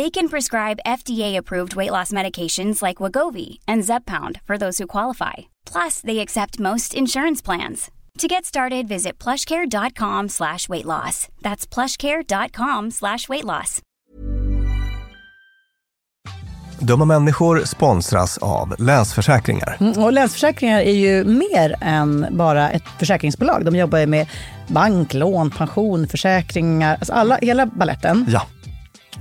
They can prescribe FDA-approved weight loss medications like Wagovi and Zepbound for those who qualify. Plus, they accept most insurance plans. To get started, visit plushcare.com slash weight loss. That's plushcare.com slash weight loss. Dumma människor sponsras av Länsförsäkringar. Mm, och Länsförsäkringar är ju mer än bara ett försäkringsbolag. De jobbar ju med bank, lån, pension, försäkringar, alltså alla, hela balletten. Ja.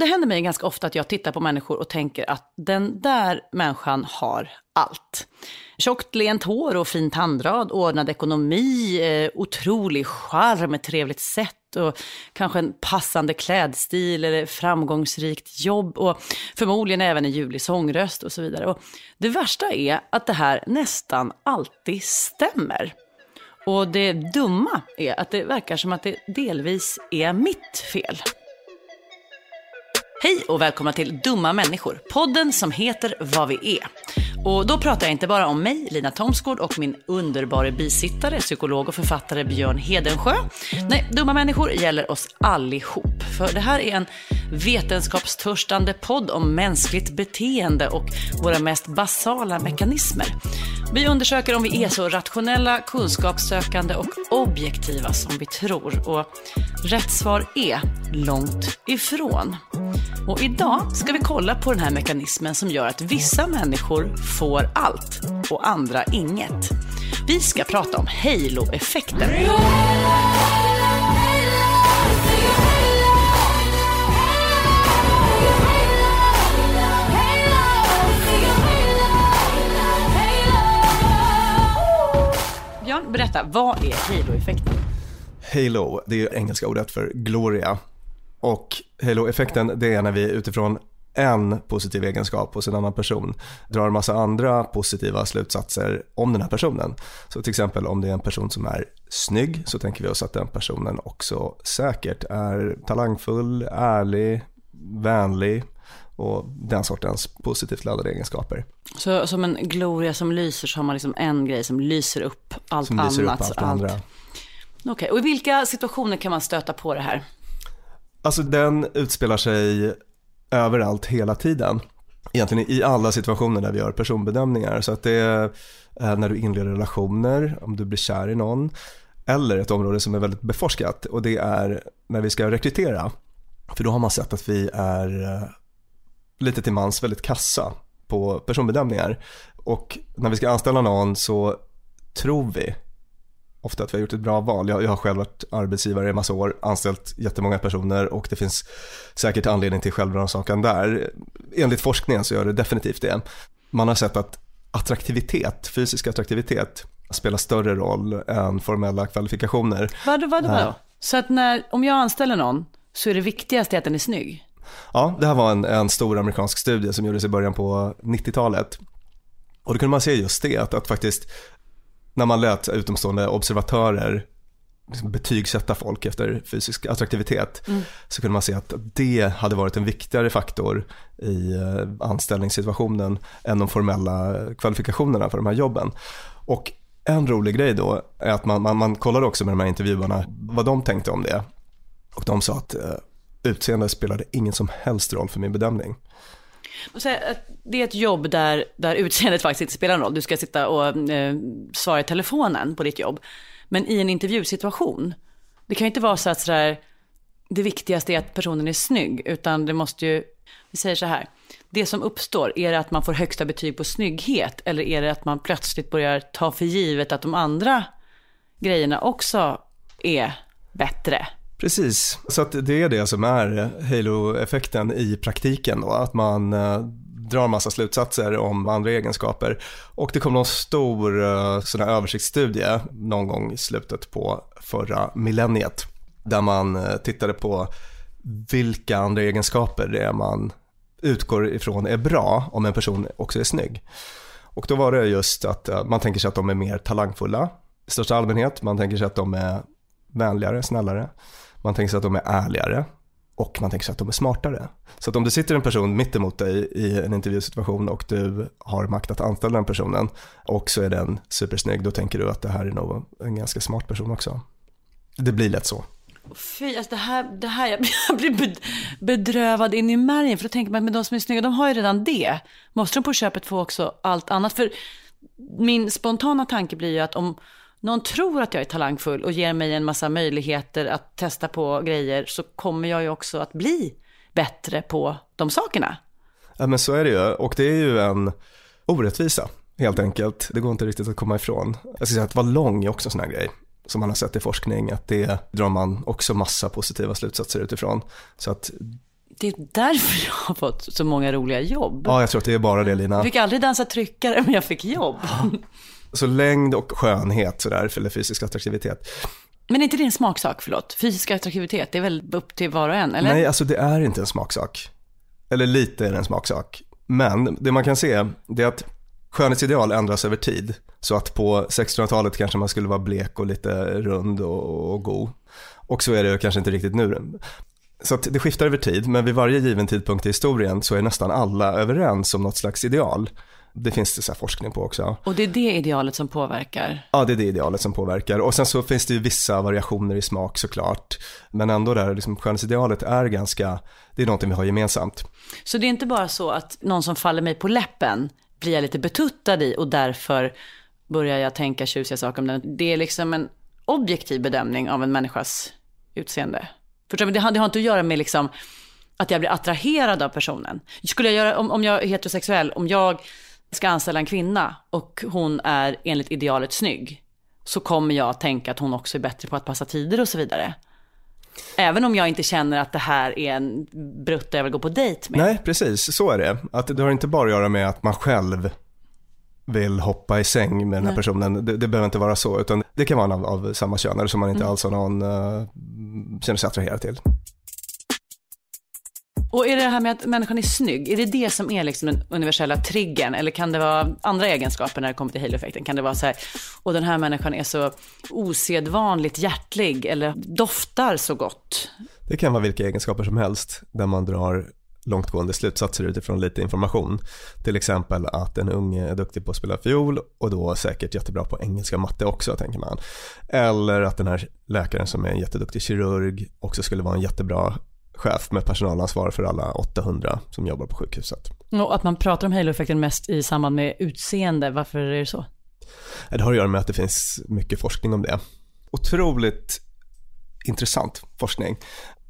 Det händer mig ganska ofta att jag tittar på människor och tänker att den där människan har allt. Tjockt lent hår och fin tandrad, ordnad ekonomi, eh, otrolig charm, ett trevligt sätt och kanske en passande klädstil eller framgångsrikt jobb och förmodligen även en ljuvlig sångröst och så vidare. Och det värsta är att det här nästan alltid stämmer. Och det dumma är att det verkar som att det delvis är mitt fel. Hej och välkomna till Dumma människor, podden som heter Vad vi är. Och då pratar jag inte bara om mig, Lina Thomsgård och min underbara bisittare, psykolog och författare Björn Hedensjö. Nej, Dumma människor gäller oss allihop. För det här är en vetenskapstörstande podd om mänskligt beteende och våra mest basala mekanismer. Vi undersöker om vi är så rationella, kunskapssökande och objektiva som vi tror. Och rätt svar är långt ifrån. Och idag ska vi kolla på den här mekanismen som gör att vissa människor får allt och andra inget. Vi ska prata om halo-effekten. Berätta, vad är halo-effekten? Halo, det är engelska ordet för gloria. Och halo-effekten, det är när vi utifrån en positiv egenskap hos en annan person drar en massa andra positiva slutsatser om den här personen. Så till exempel om det är en person som är snygg så tänker vi oss att den personen också säkert är talangfull, ärlig, vänlig och den sortens positivt laddade egenskaper. Så som en gloria som lyser så har man liksom en grej som lyser upp allt Som lyser annat. upp allt andra. Okej, och i vilka situationer kan man stöta på det här? Alltså den utspelar sig överallt hela tiden. Egentligen i alla situationer där vi gör personbedömningar. Så att det är eh, när du inleder relationer, om du blir kär i någon. Eller ett område som är väldigt beforskat och det är när vi ska rekrytera. För då har man sett att vi är eh, lite till mans väldigt kassa på personbedömningar. Och när vi ska anställa någon så tror vi ofta att vi har gjort ett bra val. Jag, jag har själv varit arbetsgivare i massa år, anställt jättemånga personer och det finns säkert anledning till självrannsakan där. Enligt forskningen så gör det definitivt det. Man har sett att attraktivitet, fysisk attraktivitet spelar större roll än formella kvalifikationer. Vadå, vadå, vadå? Så att när, om jag anställer någon så är det viktigaste att den är snygg? Ja, det här var en, en stor amerikansk studie som gjordes i början på 90-talet. Och då kunde man se just det, att, att faktiskt när man lät utomstående observatörer liksom betygsätta folk efter fysisk attraktivitet så kunde man se att det hade varit en viktigare faktor i eh, anställningssituationen än de formella kvalifikationerna för de här jobben. Och en rolig grej då är att man, man, man kollade också med de här intervjuarna vad de tänkte om det. Och de sa att eh, utseende spelade ingen som helst roll för min bedömning. Det är ett jobb där, där utseendet faktiskt inte spelar någon roll. Du ska sitta och eh, svara i telefonen på ditt jobb. Men i en intervjusituation, det kan ju inte vara så att sådär, det viktigaste är att personen är snygg, utan det måste ju, vi säger så här, det som uppstår, är det att man får högsta betyg på snygghet, eller är det att man plötsligt börjar ta för givet att de andra grejerna också är bättre? Precis, så att det är det som är eh, halo-effekten i praktiken då, att man eh, drar massa slutsatser om andra egenskaper. Och det kom någon stor eh, sån här översiktsstudie någon gång i slutet på förra millenniet, där man tittade på vilka andra egenskaper det är man utgår ifrån är bra om en person också är snygg. Och då var det just att man tänker sig att de är mer talangfulla i största allmänhet, man tänker sig att de är vänligare, snällare. Man tänker sig att de är ärligare och man tänker sig att de är smartare. Så att om det sitter en person mitt emot dig i en intervjusituation och du har makt att anställa den personen och så är den supersnygg, då tänker du att det här är nog en ganska smart person också. Det blir lätt så. Fy, alltså det här, det här jag blir, bedrövad in i märgen. För då tänker man, men de som är snygga, de har ju redan det. Måste de på köpet få också allt annat? För min spontana tanke blir ju att om någon tror att jag är talangfull och ger mig en massa möjligheter att testa på grejer så kommer jag ju också att bli bättre på de sakerna. Ja men så är det ju och det är ju en orättvisa helt enkelt. Det går inte riktigt att komma ifrån. Jag ska säga att vara lång är också en sån här grej som man har sett i forskning att det drar man också massa positiva slutsatser utifrån. Så att Det är därför jag har fått så många roliga jobb. ja, jag tror att det är bara det Lina. Jag fick aldrig dansa tryckare men jag fick jobb. Så längd och skönhet sådär, eller fysisk attraktivitet. Men är inte det en smaksak, förlåt? Fysisk attraktivitet, det är väl upp till var och en, eller? Nej, alltså det är inte en smaksak. Eller lite är det en smaksak. Men det man kan se, det är att skönhetsideal ändras över tid. Så att på 1600-talet kanske man skulle vara blek och lite rund och, och god. Och så är det kanske inte riktigt nu. Så att det skiftar över tid, men vid varje given tidpunkt i historien så är nästan alla överens om något slags ideal. Det finns det så forskning på också. Och det är det idealet som påverkar? Ja, det är det idealet som påverkar. Och sen så finns det ju vissa variationer i smak såklart. Men ändå där, liksom, skönhetsidealet är ganska, det är någonting vi har gemensamt. Så det är inte bara så att någon som faller mig på läppen blir jag lite betuttad i och därför börjar jag tänka tjusiga saker om den. Det är liksom en objektiv bedömning av en människas utseende. Förstår du? Det har, det har inte att göra med liksom att jag blir attraherad av personen. Skulle jag göra, om, om jag är heterosexuell, om jag ska anställa en kvinna och hon är enligt idealet snygg, så kommer jag tänka att hon också är bättre på att passa tider och så vidare. Även om jag inte känner att det här är en brutta jag vill gå på dejt med. Nej, precis. Så är det. Att det har inte bara att göra med att man själv vill hoppa i säng med den här Nej. personen. Det, det, behöver inte vara så, utan det kan vara av, av samma kön som man inte mm. alls har någon, uh, känner sig attraherad till. Och är det här med att människan är snygg, är det det som är liksom den universella triggern? Eller kan det vara andra egenskaper när det kommer till halo-effekten? Kan det vara så här, och den här människan är så osedvanligt hjärtlig eller doftar så gott? Det kan vara vilka egenskaper som helst där man drar långtgående slutsatser utifrån lite information. Till exempel att en unge är duktig på att spela fiol och då säkert jättebra på engelska och matte också tänker man. Eller att den här läkaren som är en jätteduktig kirurg också skulle vara en jättebra chef med personalansvar för alla 800 som jobbar på sjukhuset. Och att man pratar om halo-effekten mest i samband med utseende, varför är det så? Det har att göra med att det finns mycket forskning om det. Otroligt intressant forskning.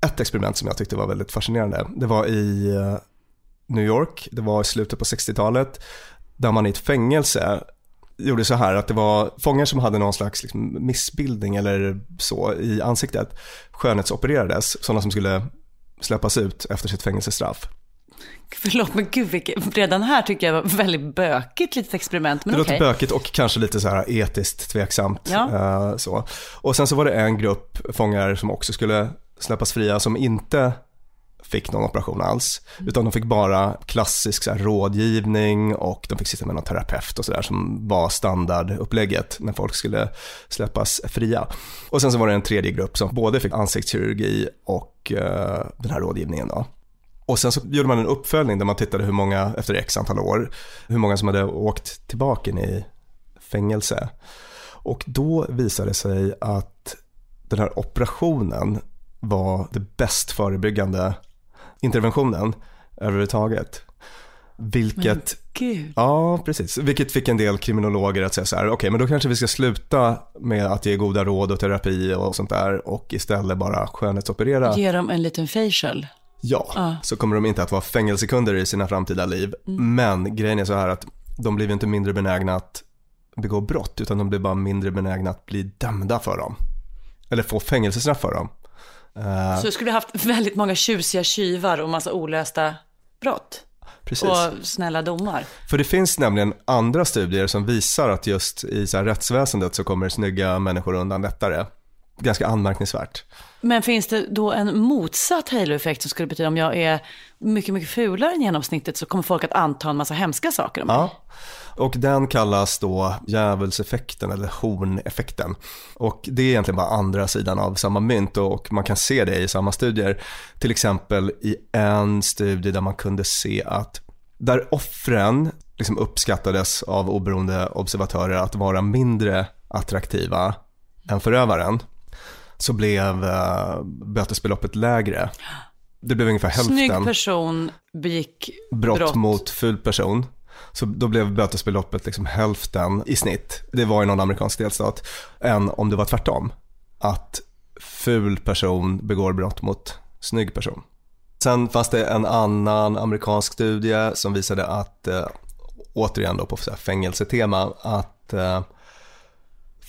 Ett experiment som jag tyckte var väldigt fascinerande, det var i eh, New York, det var i slutet på 60-talet, där man i ett fängelse gjorde så här att det var fångar som hade någon slags liksom missbildning eller så i ansiktet skönhetsopererades, sådana som skulle släppas ut efter sitt fängelsestraff. Förlåt, men gud, vilket, redan här tycker jag var väldigt bökigt litet experiment. Men det okay. låter bökigt och kanske lite så här etiskt tveksamt. Ja. Uh, så. Och sen så var det en grupp fångar som också skulle släppas fria som inte fick någon operation alls. Mm. Utan de fick bara klassisk så här, rådgivning och de fick sitta med någon terapeut och sådär som var standardupplägget när folk skulle släppas fria. Och sen så var det en tredje grupp som både fick ansiktskirurgi och eh, den här rådgivningen då. Och sen så gjorde man en uppföljning där man tittade hur många, efter x antal år, hur många som hade åkt tillbaka in i fängelse. Och då visade det sig att den här operationen var det bäst förebyggande interventionen överhuvudtaget. Vilket, ja precis, vilket fick en del kriminologer att säga så här, okej okay, men då kanske vi ska sluta med att ge goda råd och terapi och sånt där och istället bara skönhetsoperera. Ge dem en liten facial. Ja, ah. så kommer de inte att vara fängelsekunder i sina framtida liv. Mm. Men grejen är så här att de blir inte mindre benägna att begå brott utan de blir bara mindre benägna att bli dömda för dem. Eller få fängelsestraff för dem. Uh, så skulle vi haft väldigt många tjusiga tjuvar och massa olösta brott. Precis. Och snälla domar. För det finns nämligen andra studier som visar att just i så rättsväsendet så kommer snygga människor undan lättare. Ganska anmärkningsvärt. Men finns det då en motsatt halo-effekt som skulle betyda om jag är mycket, mycket fulare än genomsnittet så kommer folk att anta en massa hemska saker om mig? Ja. Och den kallas då djävulseffekten eller horneffekten. Och det är egentligen bara andra sidan av samma mynt och man kan se det i samma studier. Till exempel i en studie där man kunde se att där offren liksom uppskattades av oberoende observatörer att vara mindre attraktiva än förövaren så blev eh, bötesbeloppet lägre. Det blev ungefär hälften. Snygg person begick brott. Brott mot ful person. Så då blev bötesbeloppet liksom hälften i snitt, det var i någon amerikansk delstat, än om det var tvärtom. Att ful person begår brott mot snygg person. Sen fanns det en annan amerikansk studie som visade att, eh, återigen då på så här fängelsetema, att eh,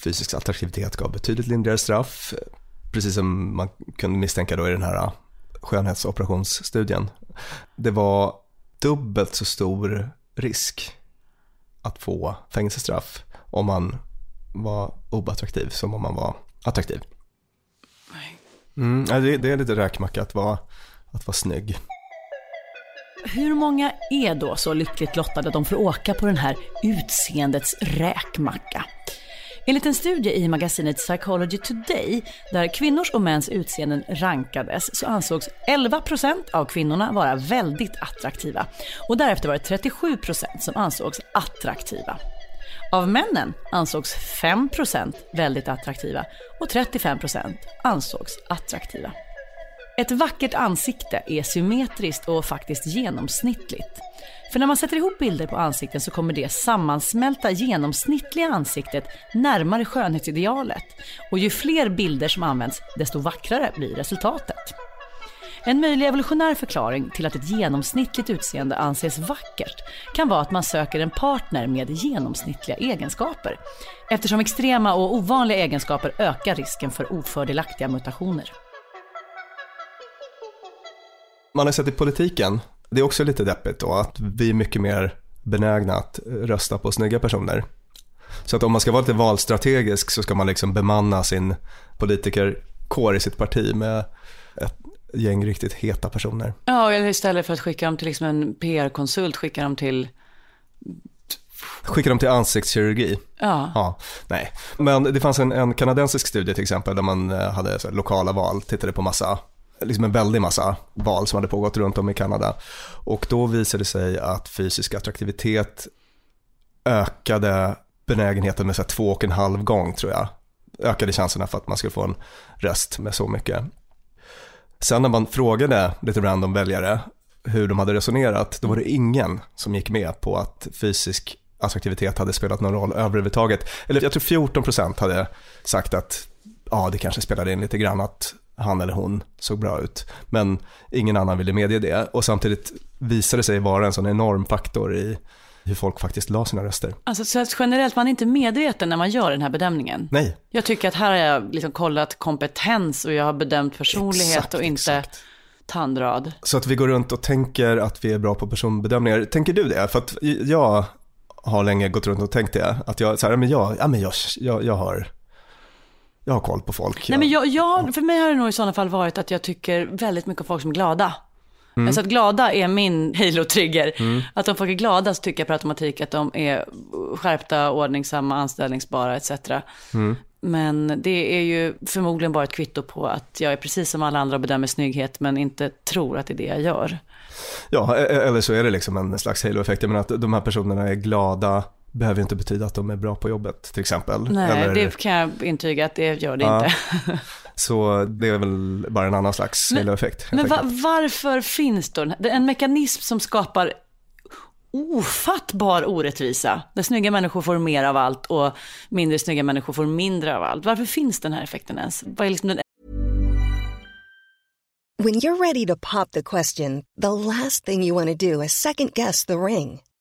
fysisk attraktivitet gav betydligt lindrigare straff. Precis som man kunde misstänka då i den här eh, skönhetsoperationsstudien. Det var dubbelt så stor risk att få fängelsestraff om man var oattraktiv som om man var attraktiv. Mm, det, det är lite räkmacka att vara, att vara snygg. Hur många är då så lyckligt lottade att de får åka på den här utseendets räkmacka? Enligt en studie i magasinet Psychology Today, där kvinnors och mäns utseenden rankades, så ansågs 11% av kvinnorna vara väldigt attraktiva. Och därefter var det 37% som ansågs attraktiva. Av männen ansågs 5% väldigt attraktiva och 35% ansågs attraktiva. Ett vackert ansikte är symmetriskt och faktiskt genomsnittligt. För när man sätter ihop bilder på ansikten så kommer det sammansmälta genomsnittliga ansiktet närmare skönhetsidealet. Och ju fler bilder som används, desto vackrare blir resultatet. En möjlig evolutionär förklaring till att ett genomsnittligt utseende anses vackert kan vara att man söker en partner med genomsnittliga egenskaper. Eftersom extrema och ovanliga egenskaper ökar risken för ofördelaktiga mutationer. Man har sett i politiken, det är också lite deppigt då, att vi är mycket mer benägna att rösta på snygga personer. Så att om man ska vara lite valstrategisk så ska man liksom bemanna sin politikerkår i sitt parti med ett gäng riktigt heta personer. Ja, eller istället för att skicka dem till liksom en PR-konsult, skicka dem till Skicka dem till ansiktskirurgi? Ja. ja. Nej, men det fanns en, en kanadensisk studie till exempel där man eh, hade lokala val, tittade på massa liksom en väldig massa val som hade pågått runt om i Kanada. Och då visade det sig att fysisk attraktivitet ökade benägenheten med så två och en halv gång tror jag. Ökade chanserna för att man skulle få en röst med så mycket. Sen när man frågade lite random väljare hur de hade resonerat, då var det ingen som gick med på att fysisk attraktivitet hade spelat någon roll överhuvudtaget. Eller jag tror 14% hade sagt att ja, det kanske spelade in lite grann att han eller hon såg bra ut. Men ingen annan ville medge det och samtidigt visade det sig vara en sån enorm faktor i hur folk faktiskt la sina röster. Alltså så att generellt, man är inte medveten när man gör den här bedömningen. Nej. Jag tycker att här har jag liksom kollat kompetens och jag har bedömt personlighet Exakt, och inte exakt. tandrad. Så att vi går runt och tänker att vi är bra på personbedömningar. Tänker du det? För att jag har länge gått runt och tänkt det. Att jag, så här, men jag, ja, men jag, jag, jag har jag har koll på folk. Nej, men jag, jag, för mig har det nog i sådana fall varit att jag tycker väldigt mycket om folk som är glada. Mm. Alltså att glada är min halo-trigger. Att om folk är glada så tycker jag per automatik att de är skärpta, ordningsamma, anställningsbara etc. Mm. Men det är ju förmodligen bara ett kvitto på att jag är precis som alla andra och bedömer snygghet men inte tror att det är det jag gör. Ja, e- eller så är det liksom en slags halo-effekt. Jag menar att de här personerna är glada behöver inte betyda att de är bra på jobbet till exempel. Nej, Eller, det kan jag intyga att det gör det Ja. inte. Så det är väl bara en annan slags Men- helt Men va, varför finns då den- det är en mekanism som skapar ofattbar orättvisa? Där snygga människor får mer av allt och mindre snygga människor får mindre av allt. Varför finns den här effekten ens? Vad är liksom den When you're ready to pop the question, the last thing you want to do is second guess the ring.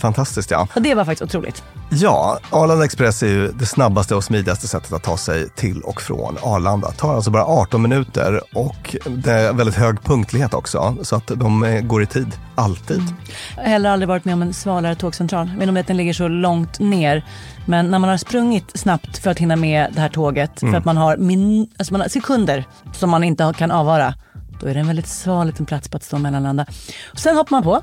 Fantastiskt ja. Och det var faktiskt otroligt. Ja, Arlanda Express är ju det snabbaste och smidigaste sättet att ta sig till och från Arlanda. Det tar alltså bara 18 minuter och det är väldigt hög punktlighet också så att de eh, går i tid, alltid. Jag har heller aldrig varit med om en svalare tågcentral. Jag vet inte om den ligger så långt ner. Men när man har sprungit snabbt för att hinna med det här tåget, för att man har, min, alltså man har sekunder som man inte kan avvara. Då är det en väldigt sval liten plats på att stå och mellanlanda. Och sen hoppar man på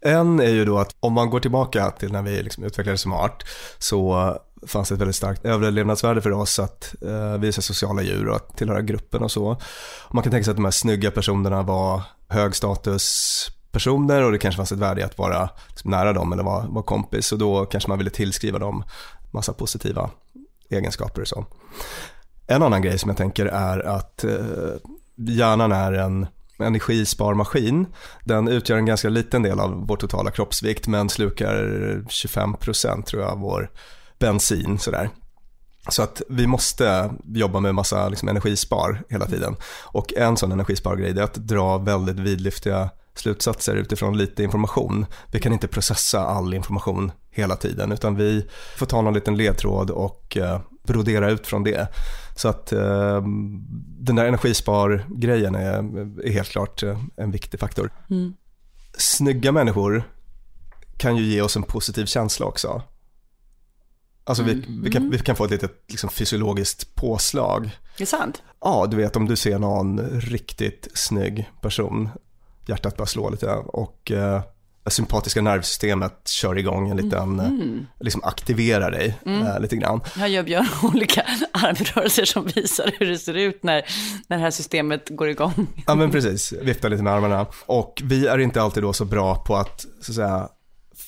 En är ju då att om man går tillbaka till när vi liksom utvecklades som art så fanns det ett väldigt starkt överlevnadsvärde för oss att eh, visa sociala djur och att tillhöra gruppen och så. Man kan tänka sig att de här snygga personerna var högstatuspersoner och det kanske fanns ett värde i att vara liksom, nära dem eller vara, vara kompis och då kanske man ville tillskriva dem massa positiva egenskaper och så. En annan grej som jag tänker är att eh, hjärnan är en energisparmaskin. Den utgör en ganska liten del av vår totala kroppsvikt men slukar 25% tror jag av vår bensin sådär. Så att vi måste jobba med massa liksom, energispar hela tiden. Och en sån energispargrej är att dra väldigt vidlyftiga slutsatser utifrån lite information. Vi kan inte processa all information hela tiden utan vi får ta någon liten ledtråd och eh, brodera ut från det. Så att eh, den där energispargrejen är, är helt klart eh, en viktig faktor. Mm. Snygga människor kan ju ge oss en positiv känsla också. Alltså vi, mm. vi, kan, vi kan få ett litet liksom, fysiologiskt påslag. Det är sant? Ja, du vet om du ser någon riktigt snygg person, hjärtat börjar slå lite och eh, sympatiska nervsystemet kör igång en liten, mm. liksom aktiverar dig mm. äh, lite grann. Jag gör Björn olika armrörelser som visar hur det ser ut när, när det här systemet går igång. Ja men precis, vifta lite med armarna. Och vi är inte alltid då så bra på att, så att säga,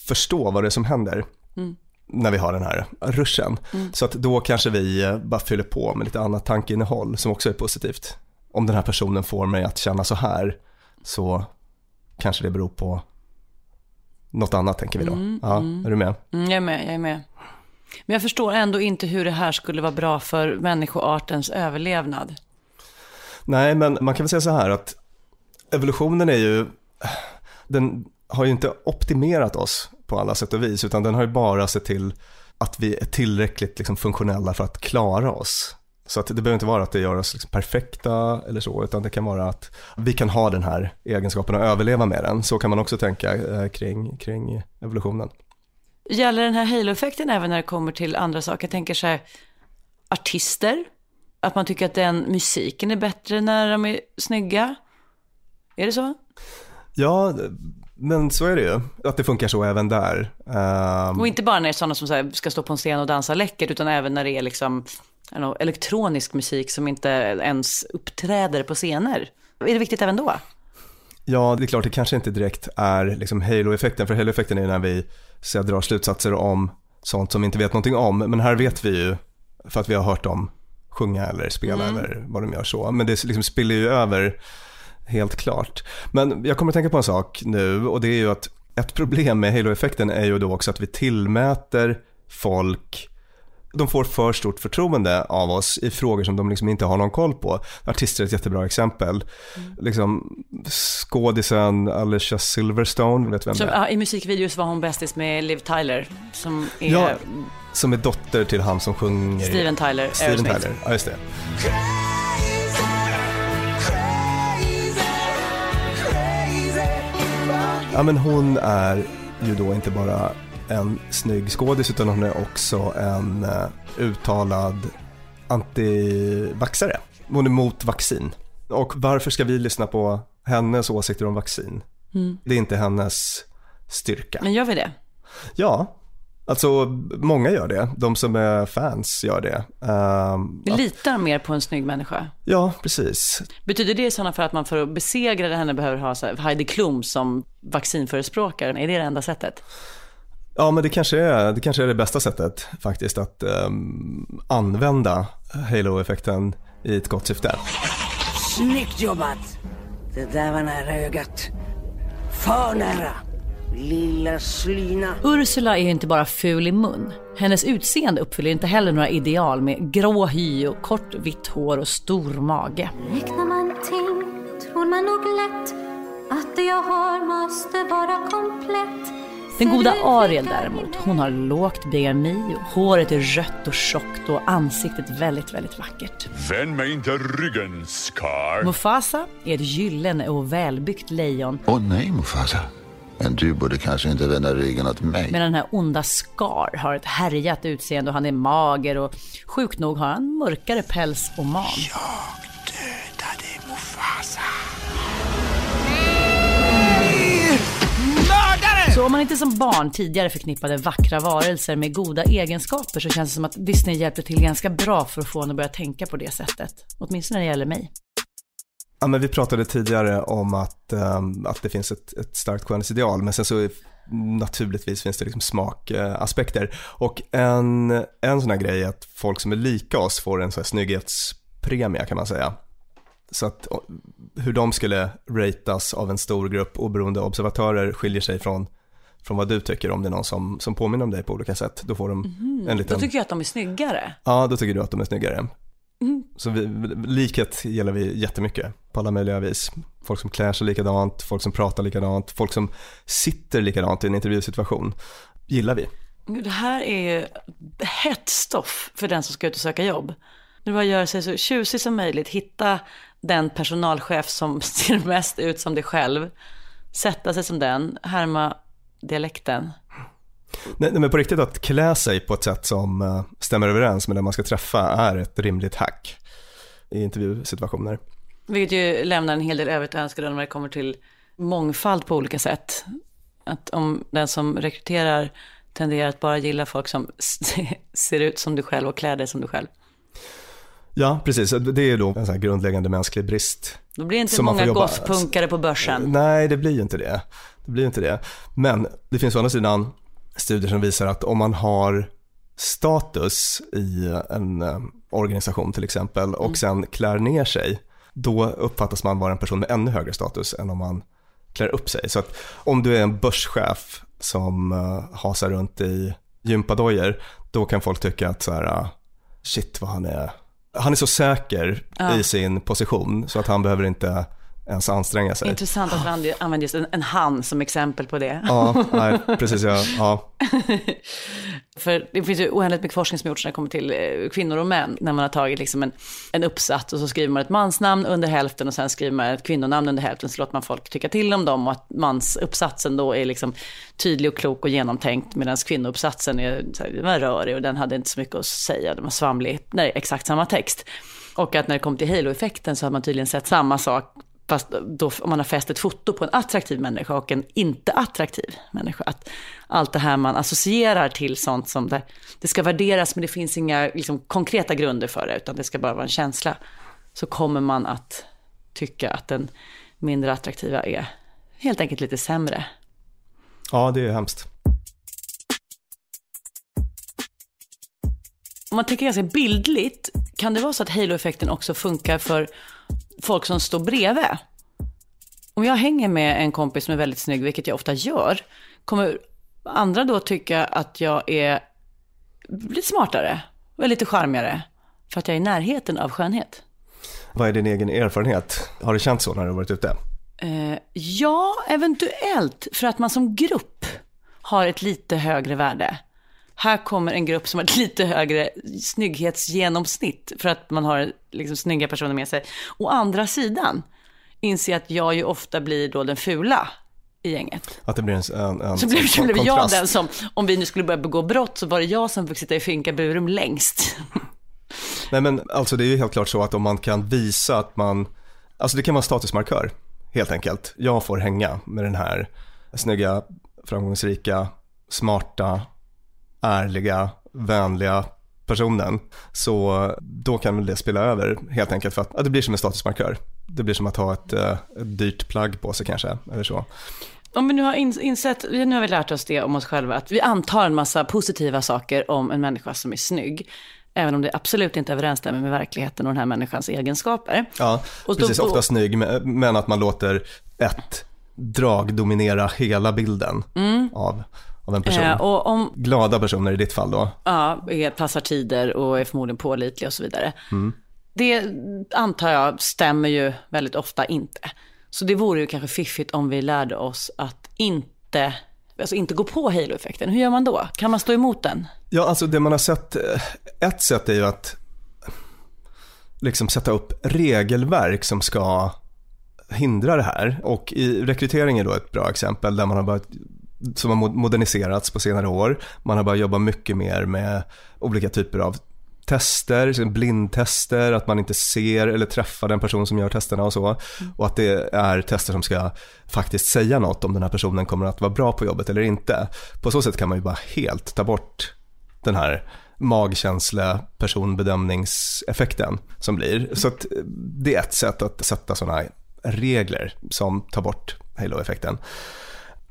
förstå vad det är som händer. Mm när vi har den här ruschen. Mm. Så att då kanske vi eh, bara fyller på med lite annat tankeinnehåll som också är positivt. Om den här personen får mig att känna så här så kanske det beror på något annat tänker vi då. Mm, ja, mm. Är du med? Mm, jag är med, jag är med. Men jag förstår ändå inte hur det här skulle vara bra för människoartens överlevnad. Nej, men man kan väl säga så här att evolutionen är ju, den har ju inte optimerat oss på alla sätt och vis, utan den har ju bara sett till att vi är tillräckligt liksom, funktionella för att klara oss. Så att det behöver inte vara att det gör oss liksom perfekta eller så, utan det kan vara att vi kan ha den här egenskapen och överleva med den. Så kan man också tänka eh, kring, kring evolutionen. Gäller den här halo-effekten även när det kommer till andra saker? Jag tänker så här, artister, att man tycker att den musiken är bättre när de är snygga. Är det så? Ja, men så är det ju, att det funkar så även där. Och inte bara när det är sådana som ska stå på en scen och dansa läckert, utan även när det är liksom know, elektronisk musik som inte ens uppträder på scener. Är det viktigt även då? Ja, det är klart, det kanske inte direkt är liksom halo-effekten, för halo-effekten är när vi så drar slutsatser om sånt som vi inte vet någonting om. Men här vet vi ju, för att vi har hört dem sjunga eller spela mm. eller vad de gör så. Men det liksom spiller ju över helt klart. Men jag kommer att tänka på en sak nu och det är ju att ett problem med halo-effekten är ju då också att vi tillmäter folk de får för stort förtroende av oss i frågor som de liksom inte har någon koll på. Artister är ett jättebra exempel. Mm. Liksom, skådisen Alicia Silverstone, vet vem som, det är? I musikvideos var hon bästis med Liv Tyler. Som är... Ja, som är dotter till han som sjunger... Steven Tyler, Steven Tyler, ja just det. Ja men hon är ju då inte bara en snygg skådis utan hon är också en uh, uttalad antivaxare. Hon är mot vaccin. Och varför ska vi lyssna på hennes åsikter om vaccin? Mm. Det är inte hennes styrka. Men gör vi det? Ja, Alltså många gör det, de som är fans gör det. Um, vi litar mer på en snygg människa. Ja, precis. Betyder det i sådana fall att man för att besegra henne behöver ha så Heidi Klum som vaccinförespråkare? Är det det enda sättet? Ja, men det kanske är det, kanske är det bästa sättet faktiskt att um, använda halo-effekten i ett gott syfte. Snyggt jobbat! Det där var nära ögat. För nära! Lilla slyna. Ursula är ju inte bara ful i mun. Hennes utseende uppfyller inte heller några ideal med grå hy och kort vitt hår och stor mage. Räknar man ting tror man nog lätt att det jag har måste vara komplett. Den goda Ariel däremot, hon har lågt BMI, och håret är rött och tjockt och ansiktet väldigt, väldigt vackert. Vänd mig inte ryggen, Scar. Mufasa är ett gyllene och välbyggt lejon. Åh oh, nej, Mufasa. Men du borde kanske inte vända ryggen åt mig. Medan den här onda Scar har ett härjat utseende och han är mager och sjukt nog har han mörkare päls och man. Jag dödade inte som barn tidigare förknippade vackra varelser med goda egenskaper så känns det som att Disney hjälpte till ganska bra för att få en att börja tänka på det sättet. Åtminstone när det gäller mig. Ja, men vi pratade tidigare om att, um, att det finns ett, ett starkt skönhetsideal, men sen så naturligtvis finns det liksom smakaspekter. Och en, en sån här grej är att folk som är lika oss får en sån här snygghetspremie kan man säga. Så att hur de skulle ratas av en stor grupp oberoende observatörer skiljer sig från från vad du tycker om det är någon som, som påminner om dig på olika sätt. Då får de Mm. en liten... Då tycker jag att de är snyggare. Ja, då tycker du att de är snyggare. Mm. Så vi, likhet gäller vi jättemycket på alla möjliga vis. Folk som klär sig likadant, folk som pratar likadant, folk som sitter likadant i en intervjusituation. Gillar vi. Det här är ju hett stoff för den som ska ut och söka jobb. Nu bara göra sig så tjusig som möjligt, hitta den personalchef som ser mest ut som dig själv, sätta sig som den, härma dialekten. Nej, men på riktigt att klä sig på ett sätt som eh, stämmer överens med den man ska träffa är ett rimligt hack i intervjusituationer. Vilket ju lämnar en hel del övrigt att önska när det kommer till mångfald på olika sätt. Att om den som rekryterar tenderar att bara gilla folk som ser ut som du själv och klär dig som du själv. Ja, precis. Det är då en sån här grundläggande mänsklig brist. Då blir det inte många gothpunkare på börsen. Nej, det blir ju inte det. Det blir inte det. Men det finns å andra sidan studier som visar att om man har status i en eh, organisation till exempel och Mm. sen klär ner sig, då uppfattas man vara en person med ännu högre status än om man klär upp sig. Så att om du är en börschef som uh, hasar runt i gympadojor, då kan folk tycka att så här, ah, shit vad han är, han är så säker Ja. i sin position så att han behöver inte ens anstränga sig. Intressant att man använder just en, en han som exempel på det. Ja, nej, precis. Ja, ja. För det finns ju oändligt mycket forskning som gjorts när det kommer till eh, kvinnor och män. När man har tagit liksom en, en uppsats och så skriver man ett mansnamn under hälften och sen skriver man ett kvinnonamn under hälften. Så låter man folk tycka till om dem och att mansuppsatsen då är liksom tydlig och klok och genomtänkt. Medan kvinnouppsatsen är, så här, var rörig och den hade inte så mycket att säga. Den var svamlig är exakt samma text. Och att när det kom till halo-effekten så har man tydligen sett samma sak Fast då om man har fäst ett foto på en attraktiv människa och en inte attraktiv människa. Att allt det här man associerar till sånt som det, det ska värderas men det finns inga liksom, konkreta grunder för det utan det ska bara vara en känsla. Så kommer man att tycka att den mindre attraktiva är helt enkelt lite sämre. ja, det är hemskt. Om man tänker ganska bildligt, kan det vara så att halo-effekten också funkar för folk som står bredvid? Om jag hänger med en kompis som är väldigt snygg, vilket jag ofta gör, kommer andra då tycka att jag är lite smartare och lite charmigare för att jag är i närheten av skönhet? Vad är din egen erfarenhet? Har det känts så när du har varit ute? Eh, ja, eventuellt, för att man som grupp har ett lite högre värde. Här kommer en grupp som har ett lite högre snygghetsgenomsnitt för att man har liksom snygga personer med sig. Å andra sidan inser att jag ju ofta blir då den fula i gänget. Att det blir en, en, en Så blev, blev jag den som, om vi nu skulle börja begå brott så var det jag som fick sitta i finkaburen längst. Nej men alltså det är ju helt klart så att om man kan visa att man, alltså det kan vara en statusmarkör helt enkelt. Jag får hänga med den här snygga, framgångsrika, smarta, ärliga, vänliga personen. Så då kan väl det spela över helt enkelt för att ja, det blir som en statusmarkör. Det blir som att ha ett, eh, ett dyrt plagg på sig kanske, eller så. Om vi nu har ins- insett, nu har vi lärt oss det om oss själva, att vi antar en massa positiva saker om en människa som är snygg. Även om det absolut inte överensstämmer med verkligheten och den här människans egenskaper. Ja, Och precis. då- Ofta snygg, men att man låter ett drag dominera hela bilden av, av en person. Eh, om, Glada personer i ditt fall då. ja, passar tider och är förmodligen pålitliga och så vidare. Mm. Det antar jag stämmer ju väldigt ofta inte. Så det vore ju kanske fiffigt om vi lärde oss att inte, alltså inte gå på halo-effekten. Hur gör man då? Kan man stå emot den? Ja, alltså det man har sett, eh, ett sätt är ju att liksom sätta upp regelverk som ska hindra det här. Och i rekrytering är då ett bra exempel där man har börjat som har mo- moderniserats på senare år. Man har börjat jobba mycket mer med olika typer av tester, som blindtester, att man inte ser eller träffar den person som gör testerna och så. Och att det är tester som ska faktiskt säga något om den här personen kommer att vara bra på jobbet eller inte. På så sätt kan man ju bara helt ta bort den här magkänsla personbedömningseffekten som blir. Så att det är ett sätt att sätta sådana regler som tar bort halo-effekten.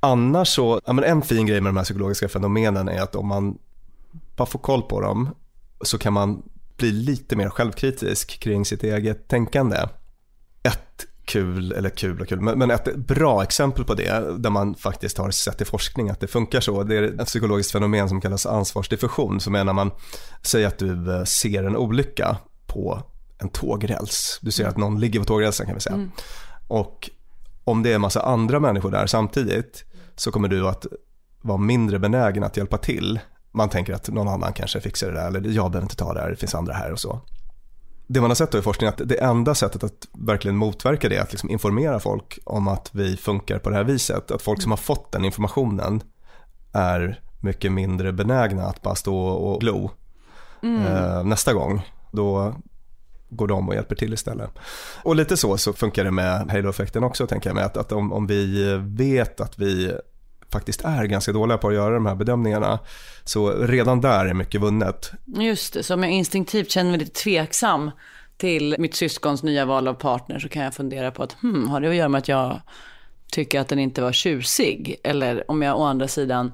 Annars så, ja men en fin grej med de här psykologiska fenomenen är att om man bara får koll på dem så kan man bli lite mer självkritisk kring sitt eget tänkande. Ett kul, eller kul och kul, men, ett bra exempel på det, där man faktiskt har sett i forskning att det funkar så, det är ett psykologiskt fenomen som kallas ansvarsdiffusion, som är när man säger att du eh, ser en olycka på en tågräls. Du ser att någon ligger på tågrälsen kan vi säga. Mm. Och om det är en massa andra människor där samtidigt så kommer du att vara mindre benägen att hjälpa till. Man tänker att någon annan kanske fixar det där eller jag behöver inte ta det här, det finns andra här och så. Det man har sett då i forskning är att det enda sättet att verkligen motverka det är att liksom informera folk om att vi funkar på det här viset. Att folk som har fått den informationen är mycket mindre benägna att bara stå och glo mm. eh, nästa gång. Då går de och hjälper till istället. Och lite så så funkar det med halo-effekten också tänker jag mig. Att, att om, om vi vet att vi faktiskt är ganska dåliga på att göra de här bedömningarna. Så redan där är mycket vunnet. Just det, så om jag instinktivt känner mig lite tveksam till mitt syskons nya val av partner så kan jag fundera på att hmm, har det att göra med att jag tycker att den inte var tjusig? Eller om jag å andra sidan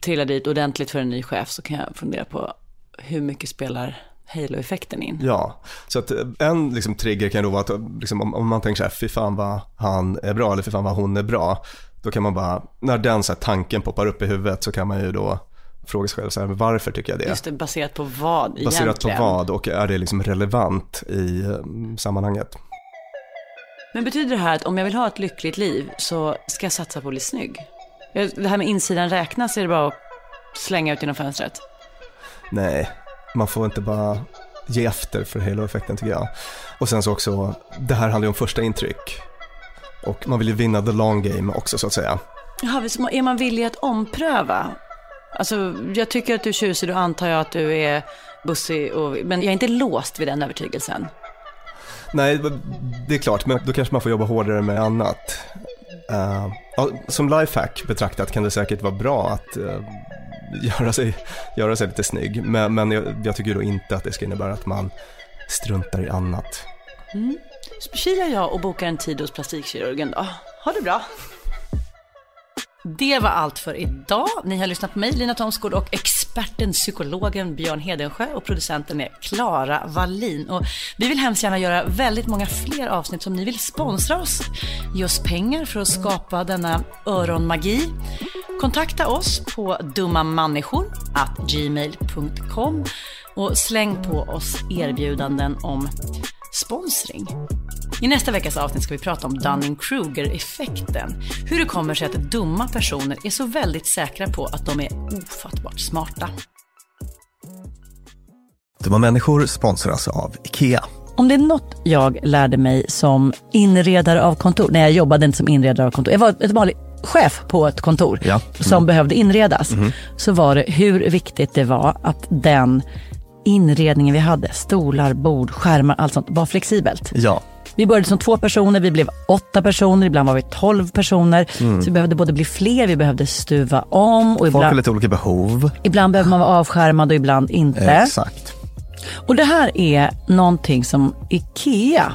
trillar dit ordentligt för en ny chef så kan jag fundera på hur mycket spelar halo-effekten in. Ja, så att eh, en liksom, trigger kan då vara att liksom, om, om, man tänker så här, fy fan vad han är bra eller fy fan vad hon är bra. Då kan man bara, när den så här, tanken poppar upp i huvudet så kan man ju då fråga sig själv, så här, varför tycker jag det? Just det, baserat på vad egentligen? Baserat på vad och är det liksom relevant i um, sammanhanget? Men betyder det här att om jag vill ha ett lyckligt liv så ska jag satsa på att bli snygg? Det här med insidan räknas, är det bara att slänga ut genom fönstret? Nej, man får inte bara ge efter för halo-effekten tycker jag. Och sen så också, det här handlar ju om första intryck. Och man vill ju vinna the long game också så att säga. Jaha, är man villig att ompröva? Alltså, jag tycker att du är tjusig, då antar jag att du är bussig, och, men jag är inte låst vid den övertygelsen. Nej, det är klart, men då kanske man får jobba hårdare med annat. Uh, som lifehack betraktat kan det säkert vara bra att uh, göra sig, göra sig lite snygg. Men, men jag, jag tycker då inte att det ska innebära att man struntar i annat. Mm. Så kilar jag och bokar en tid hos plastikkirurgen då. Ha det bra. Det var allt för idag. Ni har lyssnat på mig, Lina Thomsgård och experten, psykologen Björn Hedensjö och producenten är Klara Wallin. Och vi vill hemskt gärna göra väldigt många fler avsnitt som ni vill sponsra oss. Ge oss pengar för att skapa denna öronmagi. Kontakta oss på dummamänniskor.gmail.com och släng på oss erbjudanden om sponsring. I nästa veckas avsnitt ska vi prata om Dunning-Kruger-effekten. Hur det kommer sig att dumma personer är så väldigt säkra på att de är ofattbart smarta. Dumma människor sponsras av IKEA. Om det är något jag lärde mig som inredare av kontor, när jag jobbade inte som inredare av kontor, jag var ett vanligt chef på ett kontor ja. mm. som behövde inredas, mm. så var det hur viktigt det var att den inredningen vi hade, stolar, bord, skärmar, allt sånt, var flexibelt. Ja. Vi började som två personer, vi blev åtta personer, ibland var vi tolv personer. Mm. Så vi behövde både bli fler, vi behövde stuva om. Och ibland, Folk har lite olika behov. Ibland behöver man vara avskärmad och ibland inte. Exakt. Och det här är någonting som IKEA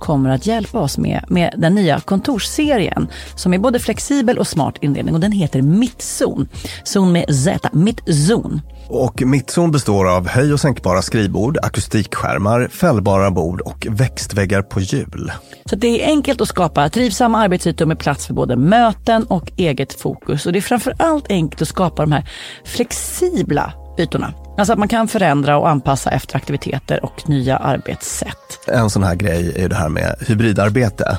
kommer att hjälpa oss med, med den nya kontorsserien som är både flexibel och smart inredning och den heter Mittzon. Zon med Z, Mittzon. Och Mittzon består av höj och sänkbara skrivbord, akustikskärmar, fällbara bord och växtväggar på hjul. Så det är enkelt att skapa trivsamma arbetsytor med plats för både möten och eget fokus. Och det är framför allt enkelt att skapa de här flexibla ytorna. Alltså att man kan förändra och anpassa efter aktiviteter och nya arbetssätt. En sån här grej är det här med hybridarbete.